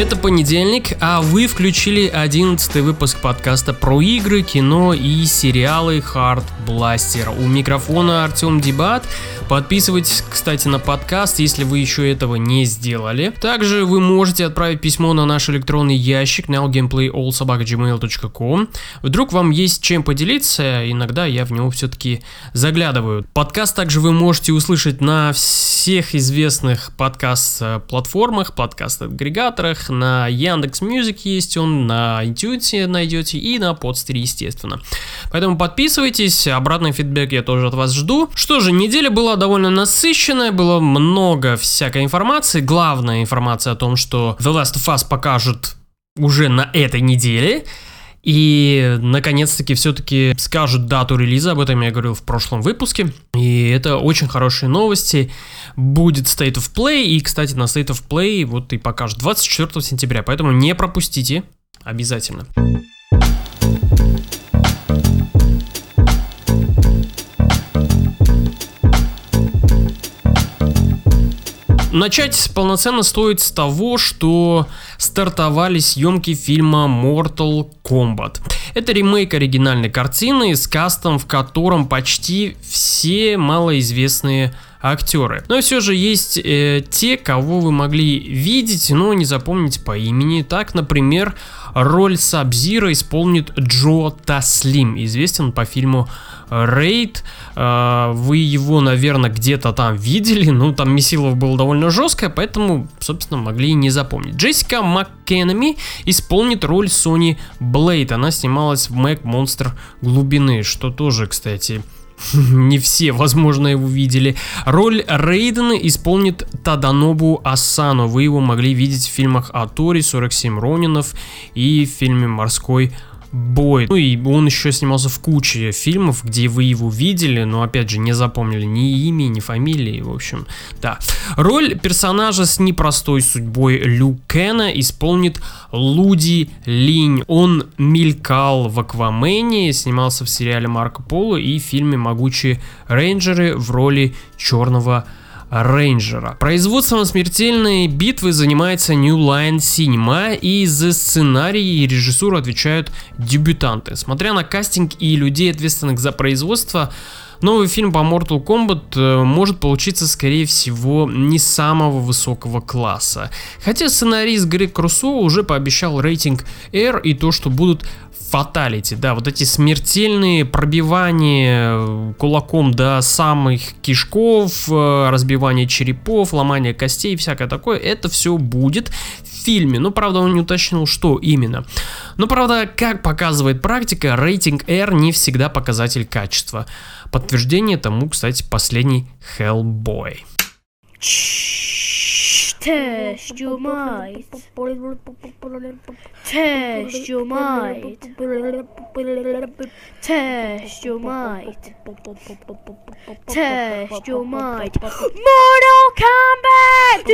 Это понедельник, а вы включили 11 выпуск подкаста про игры, кино и сериалы Hard Blaster. У микрофона Артем Дебат. Подписывайтесь, кстати, на подкаст, если вы еще этого не сделали. Также вы можете отправить письмо на наш электронный ящик nowgameplayallsobaka.gmail.com. Вдруг вам есть чем поделиться, иногда я в него все-таки заглядываю. Подкаст также вы можете услышать на всех известных подкаст-платформах, подкаст-агрегаторах, на Яндекс Music есть он, на iTunes найдете и на Podster е, естественно. Поэтому подписывайтесь, обратный фидбэк я тоже от вас жду. Что же, неделя была довольно насыщенная, было много всякой информации. Главная информация о том, что The Last of Us покажут уже на этой неделе. И, наконец-таки, все-таки скажут дату релиза, об этом я говорил в прошлом выпуске. И это очень хорошие новости. Будет State of Play, и, кстати, на State of Play вот и покажут 24 сентября, поэтому не пропустите обязательно. Начать полноценно стоит с того, что стартовали съемки фильма Mortal Kombat. Это ремейк оригинальной картины с кастом, в котором почти все малоизвестные актеры. Но все же есть э, те, кого вы могли видеть, но не запомнить по имени. Так, например, роль Сабзира исполнит Джо Таслим, известен по фильму Рейд. А, вы его, наверное, где-то там видели. Ну, там Месилов был довольно жесткая, поэтому, собственно, могли и не запомнить. Джессика МакКенами исполнит роль Сони Блейд. Она снималась в Мэг Монстр глубины, что тоже, кстати, не все, возможно, его видели. Роль Рейдена исполнит Таданобу Асану. Вы его могли видеть в фильмах Атори, 47 Ронинов и в фильме Морской бой. Ну и он еще снимался в куче фильмов, где вы его видели, но опять же не запомнили ни имя, ни фамилии, в общем, да. Роль персонажа с непростой судьбой Лю Кена исполнит Луди Линь. Он мелькал в Аквамене, снимался в сериале Марко Поло и в фильме «Могучие рейнджеры» в роли черного Рейнджера. Производством смертельной битвы занимается New Line Cinema и за сценарий и режиссуру отвечают дебютанты. Смотря на кастинг и людей, ответственных за производство, Новый фильм по Mortal Kombat э, может получиться, скорее всего, не самого высокого класса. Хотя сценарист Грег Руссо уже пообещал рейтинг R и то, что будут фаталити, да, вот эти смертельные пробивания э, кулаком до самых кишков, э, разбивание черепов, ломание костей, всякое такое, это все будет в фильме. Но, правда, он не уточнил, что именно. Но, правда, как показывает практика, рейтинг R не всегда показатель качества. Подтверждение тому, кстати, последний Hellboy. Your might. Test your might. Test your might. Mortal Kombat.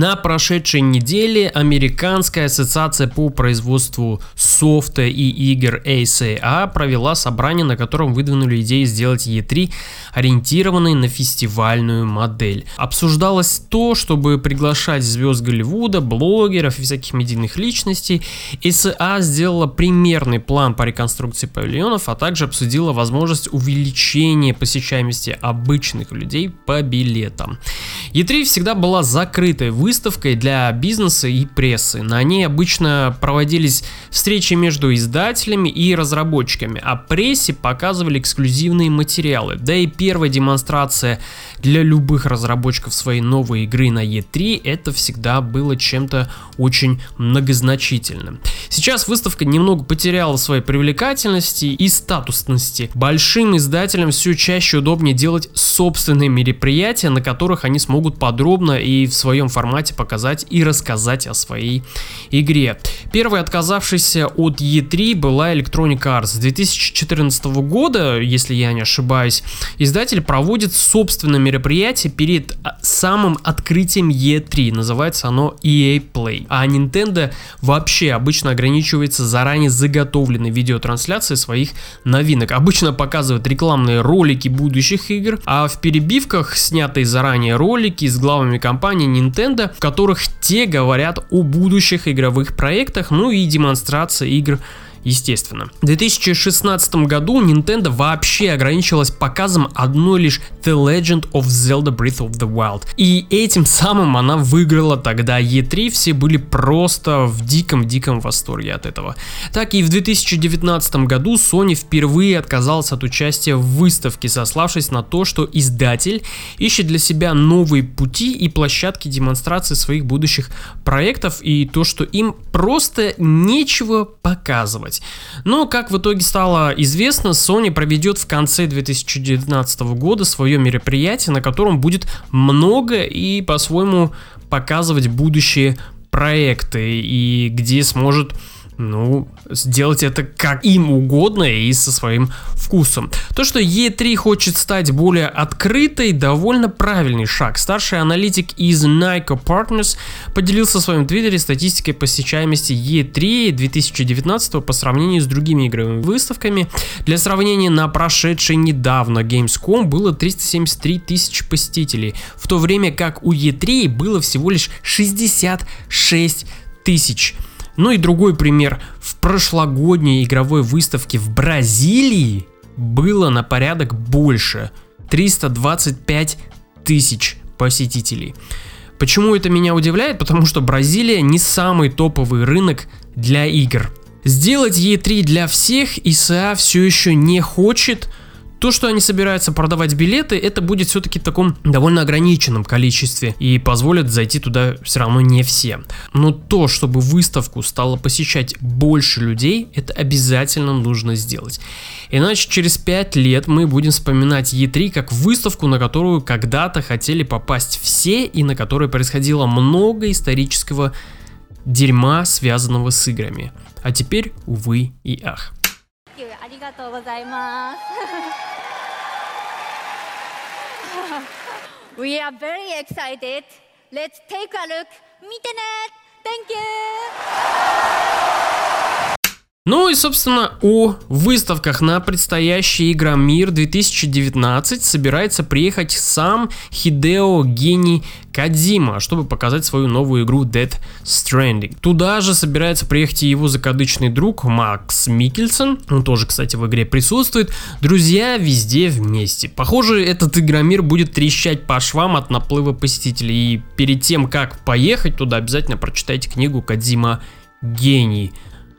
На прошедшей неделе Американская ассоциация по производству софта и игр ASA провела собрание, на котором выдвинули идеи сделать E3 ориентированной на фестивальную модель. Обсуждалось то, чтобы приглашать звезд Голливуда, блогеров и всяких медийных личностей. ASA сделала примерный план по реконструкции павильонов, а также обсудила возможность увеличения посещаемости обычных людей по билетам. E3 всегда была закрытой выставкой для бизнеса и прессы. На ней обычно проводились встречи между издателями и разработчиками, а прессе показывали эксклюзивные материалы. Да и первая демонстрация для любых разработчиков своей новой игры на E3 это всегда было чем-то очень многозначительным. Сейчас выставка немного потеряла своей привлекательности и статусности. Большим издателям все чаще удобнее делать собственные мероприятия, на которых они смогут подробно и в своем формате показать и рассказать о своей игре. Первый отказавшийся от E3 была Electronic Arts. С 2014 года, если я не ошибаюсь, издатель проводит собственное мероприятие перед а, самым открытием E3. Называется оно EA Play. А Nintendo вообще обычно ограничивается заранее заготовленной видеотрансляцией своих новинок. Обычно показывают рекламные ролики будущих игр, а в перебивках снятые заранее ролики с главами компании Nintendo, в которых те говорят о будущих игровых проектах, ну и демонстрация игр естественно. В 2016 году Nintendo вообще ограничилась показом одной лишь The Legend of Zelda Breath of the Wild. И этим самым она выиграла тогда E3, все были просто в диком-диком восторге от этого. Так и в 2019 году Sony впервые отказалась от участия в выставке, сославшись на то, что издатель ищет для себя новые пути и площадки демонстрации своих будущих проектов и то, что им просто нечего показывать делать. Но, как в итоге стало известно, Sony проведет в конце 2019 года свое мероприятие, на котором будет много и по-своему показывать будущие проекты и где сможет ну, сделать это как им угодно и со своим вкусом. То, что E3 хочет стать более открытой, довольно правильный шаг. Старший аналитик из Nike Partners поделился в своем твиттере статистикой посещаемости E3 2019 по сравнению с другими игровыми выставками. Для сравнения, на прошедшей недавно Gamescom было 373 тысячи посетителей, в то время как у E3 было всего лишь 66 тысяч. Ну и другой пример. В прошлогодней игровой выставке в Бразилии было на порядок больше. 325 тысяч посетителей. Почему это меня удивляет? Потому что Бразилия не самый топовый рынок для игр. Сделать E3 для всех ИСА все еще не хочет, то, что они собираются продавать билеты, это будет все-таки в таком довольно ограниченном количестве и позволит зайти туда все равно не все. Но то, чтобы выставку стало посещать больше людей, это обязательно нужно сделать. Иначе через 5 лет мы будем вспоминать E3 как выставку, на которую когда-то хотели попасть все и на которой происходило много исторического дерьма, связанного с играми. А теперь, увы и ах. ありがとうございます We are very excited. Let's take a look. 見てね Thank you! Ну и, собственно, о выставках на предстоящий Игромир 2019 собирается приехать сам Хидео Гений Кадзима, чтобы показать свою новую игру Dead Stranding. Туда же собирается приехать и его закадычный друг Макс Микельсон, он тоже, кстати, в игре присутствует. Друзья везде вместе. Похоже, этот Игромир будет трещать по швам от наплыва посетителей. И перед тем, как поехать туда, обязательно прочитайте книгу Кадзима Гений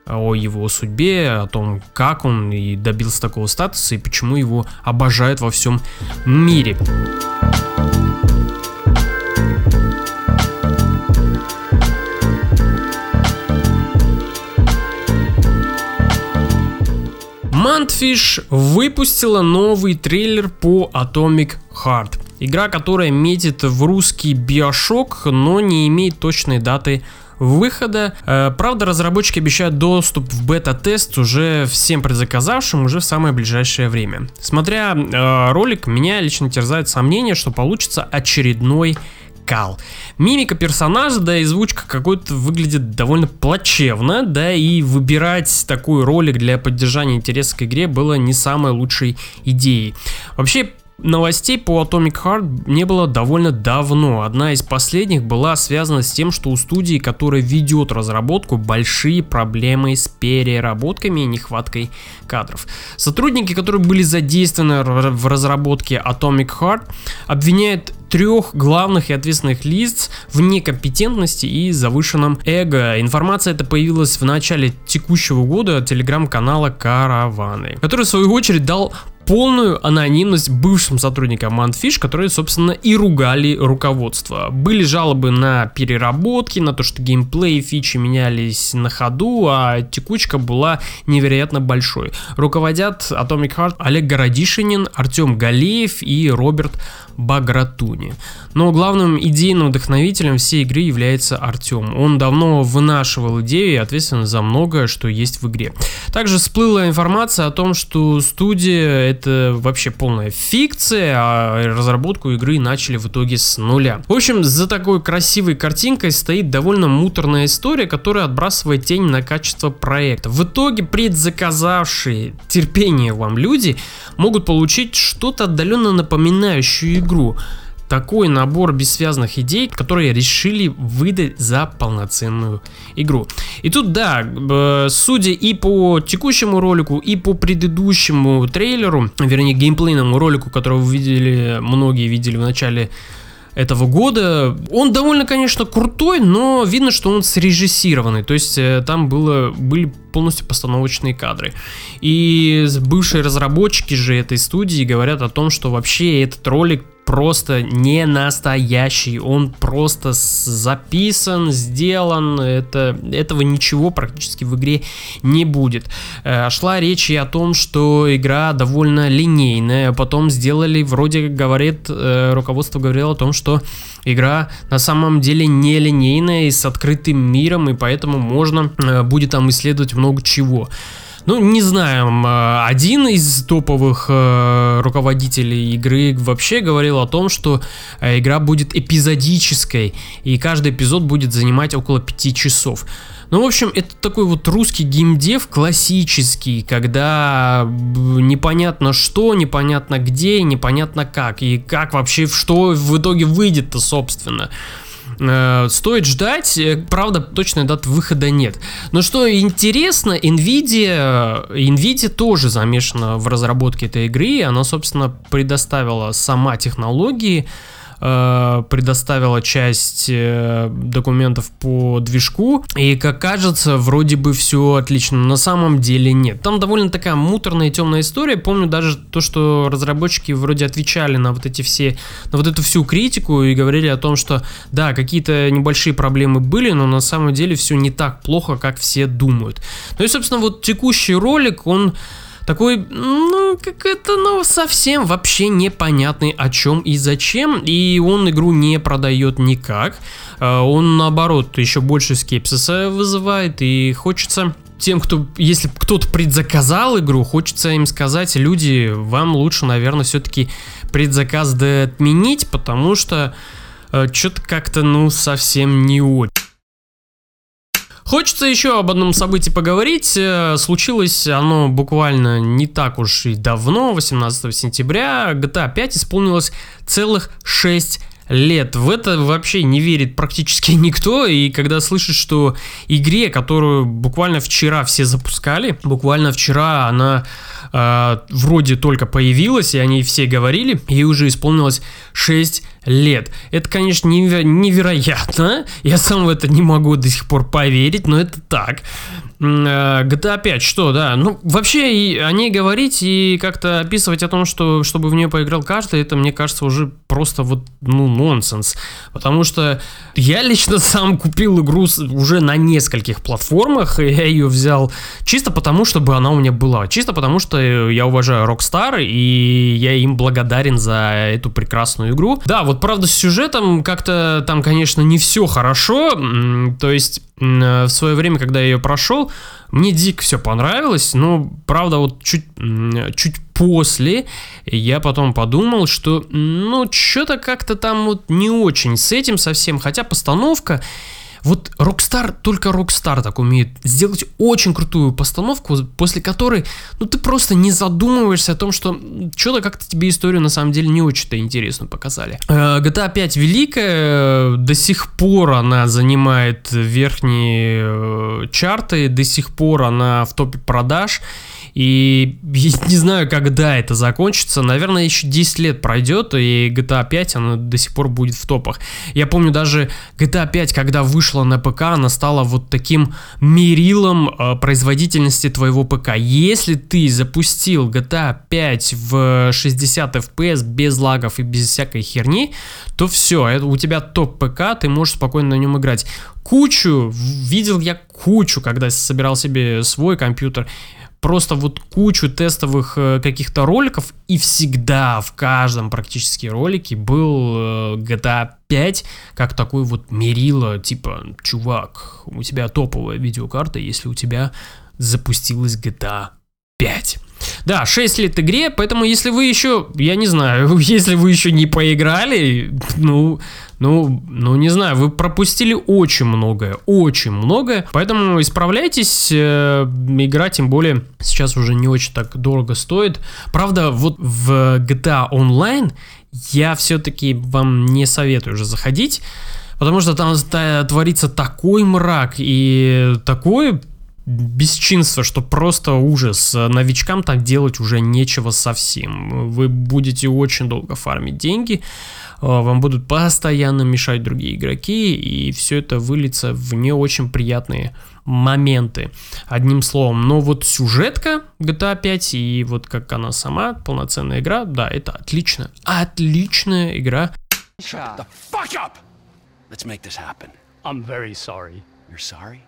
о его судьбе, о том, как он и добился такого статуса и почему его обожают во всем мире. Mantfish выпустила новый трейлер по Atomic Heart. Игра, которая метит в русский Bioshock, но не имеет точной даты выхода. Э, правда, разработчики обещают доступ в бета-тест уже всем предзаказавшим уже в самое ближайшее время. Смотря э, ролик, меня лично терзает сомнение, что получится очередной кал. Мимика персонажа, да и звучка какой-то выглядит довольно плачевно, да и выбирать такой ролик для поддержания интереса к игре было не самой лучшей идеей. Вообще, Новостей по Atomic Heart не было довольно давно. Одна из последних была связана с тем, что у студии, которая ведет разработку, большие проблемы с переработками и нехваткой кадров. Сотрудники, которые были задействованы в разработке Atomic Heart, обвиняют трех главных и ответственных лиц в некомпетентности и завышенном эго. Информация эта появилась в начале текущего года телеграм-канала Караваны, который в свою очередь дал полную анонимность бывшим сотрудникам Manfish, которые, собственно, и ругали руководство. Были жалобы на переработки, на то, что геймплей и фичи менялись на ходу, а текучка была невероятно большой. Руководят Atomic Heart Олег Городишинин, Артем Галеев и Роберт Багратуни. Но главным идейным вдохновителем всей игры является Артем. Он давно вынашивал идею и ответственен за многое, что есть в игре. Также всплыла информация о том, что студия это вообще полная фикция, а разработку игры начали в итоге с нуля. В общем, за такой красивой картинкой стоит довольно муторная история, которая отбрасывает тень на качество проекта. В итоге предзаказавшие терпение вам люди могут получить что-то отдаленно напоминающую игру такой набор бессвязных идей, которые решили выдать за полноценную игру. И тут, да, судя и по текущему ролику, и по предыдущему трейлеру, вернее, геймплейному ролику, который вы видели, многие видели в начале этого года. Он довольно, конечно, крутой, но видно, что он срежиссированный. То есть э, там было, были полностью постановочные кадры. И бывшие разработчики же этой студии говорят о том, что вообще этот ролик просто не настоящий, он просто записан, сделан, это, этого ничего практически в игре не будет. Э, шла речь и о том, что игра довольно линейная, потом сделали, вроде говорит, э, руководство говорило о том, что игра на самом деле не линейная и с открытым миром, и поэтому можно э, будет там исследовать много чего. Ну, не знаю, один из топовых э, руководителей игры вообще говорил о том, что э, игра будет эпизодической, и каждый эпизод будет занимать около 5 часов. Ну, в общем, это такой вот русский геймдев классический, когда непонятно что, непонятно где, непонятно как, и как вообще, что в итоге выйдет-то, собственно. Э, стоит ждать, э, правда, точной даты выхода нет. Но что интересно, Nvidia, Nvidia тоже замешана в разработке этой игры, она, собственно, предоставила сама технологии, э, предоставила часть э, документов по движку, и как кажется, вроде бы все отлично, но на самом деле нет. Там довольно такая муторная и темная история. Помню даже то, что разработчики вроде отвечали на вот эти все, на вот эту всю критику и говорили о том, что да, какие-то небольшие проблемы были, но на самом деле все не так плохо, как все думают. Ну и, собственно, вот текущий ролик, он такой, ну, как это, ну, совсем вообще непонятный о чем и зачем, и он игру не продает никак, а, он, наоборот, еще больше скепсиса вызывает, и хочется тем, кто, если кто-то предзаказал игру, хочется им сказать, люди, вам лучше, наверное, все-таки предзаказ да отменить, потому что э, что-то как-то, ну, совсем не очень. Хочется еще об одном событии поговорить. Э, случилось оно буквально не так уж и давно, 18 сентября. GTA 5 исполнилось целых 6 лет. В это вообще не верит практически никто. И когда слышишь, что игре, которую буквально вчера все запускали, буквально вчера она э, вроде только появилась, и они все говорили, ей уже исполнилось 6 лет. Это, конечно, неверо- невероятно. Я сам в это не могу до сих пор поверить, но это так. GTA 5, а что, да. Ну, вообще, и о ней говорить и как-то описывать о том, что чтобы в нее поиграл каждый, это, мне кажется, уже просто вот, ну, нонсенс. Потому что я лично сам купил игру уже на нескольких платформах, и я ее взял чисто потому, чтобы она у меня была. Чисто потому, что я уважаю Rockstar, и я им благодарен за эту прекрасную игру. Да, вот правда с сюжетом как-то там, конечно, не все хорошо. То есть Э, в свое время, когда я ее прошел, мне дико все понравилось, но, правда, вот чуть, чуть после я потом подумал, что, ну, что-то как-то там вот не очень с этим совсем, хотя постановка вот Rockstar, только Rockstar так умеет сделать очень крутую постановку, после которой, ну, ты просто не задумываешься о том, что что-то как-то тебе историю на самом деле не очень-то интересно показали. Э, GTA 5 великая, до сих пор она занимает верхние э, чарты, до сих пор она в топе продаж, И не знаю, когда это закончится. Наверное, еще 10 лет пройдет, и GTA 5, она до сих пор будет в топах. Я помню даже GTA 5, когда вышла на ПК, она стала вот таким мерилом э, производительности твоего ПК. Если ты запустил GTA 5 в 60 FPS без лагов и без всякой херни, то все, это у тебя топ ПК, ты можешь спокойно на нем играть. Кучу, видел я кучу, когда собирал себе свой компьютер, просто вот кучу тестовых э, каких-то роликов, и всегда в каждом практически ролике был э, GTA 5 как такой вот мерило, типа, чувак, у тебя топовая видеокарта, если у тебя запустилась GTA 5. Да, 6 лет игре, поэтому если вы еще, я не знаю, если вы еще не поиграли, ну, ну, ну не знаю, вы пропустили очень многое, очень многое, поэтому исправляйтесь, э, игра тем более сейчас уже не очень так дорого стоит. Правда, вот в GTA Online я все-таки вам не советую уже заходить, потому что там творится такой мрак и такой бесчинство, что просто ужас. Новичкам так делать уже нечего совсем. Вы будете очень долго фармить деньги, а, вам будут постоянно мешать другие игроки, и все это выльется в не очень приятные моменты. Одним словом, но вот сюжетка GTA 5 и вот как она сама, полноценная игра, да, это отлично. Отличная игра. Shut the fuck up! Let's make this happen. I'm very sorry. You're sorry?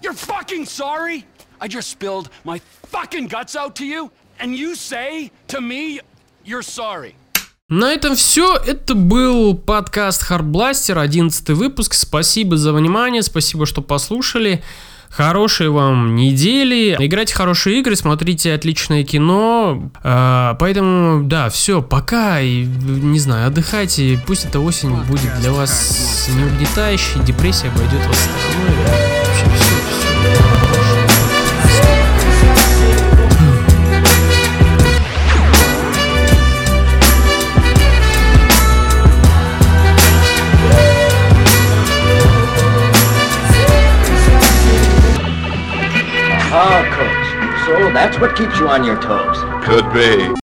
You're fucking sorry? I just spilled my fucking guts out to you, and you say to me, you're sorry. На этом все. Это был подкаст Hardblaster, 11 выпуск. Спасибо за внимание, спасибо, что послушали. Хорошей вам недели. Играйте хорошие игры, смотрите отличное кино. А, поэтому, да, все, пока. И, не знаю, отдыхайте. Пусть эта осень будет для вас не угнетающей, депрессия обойдет вас стороной. That's what keeps you on your toes. Could be.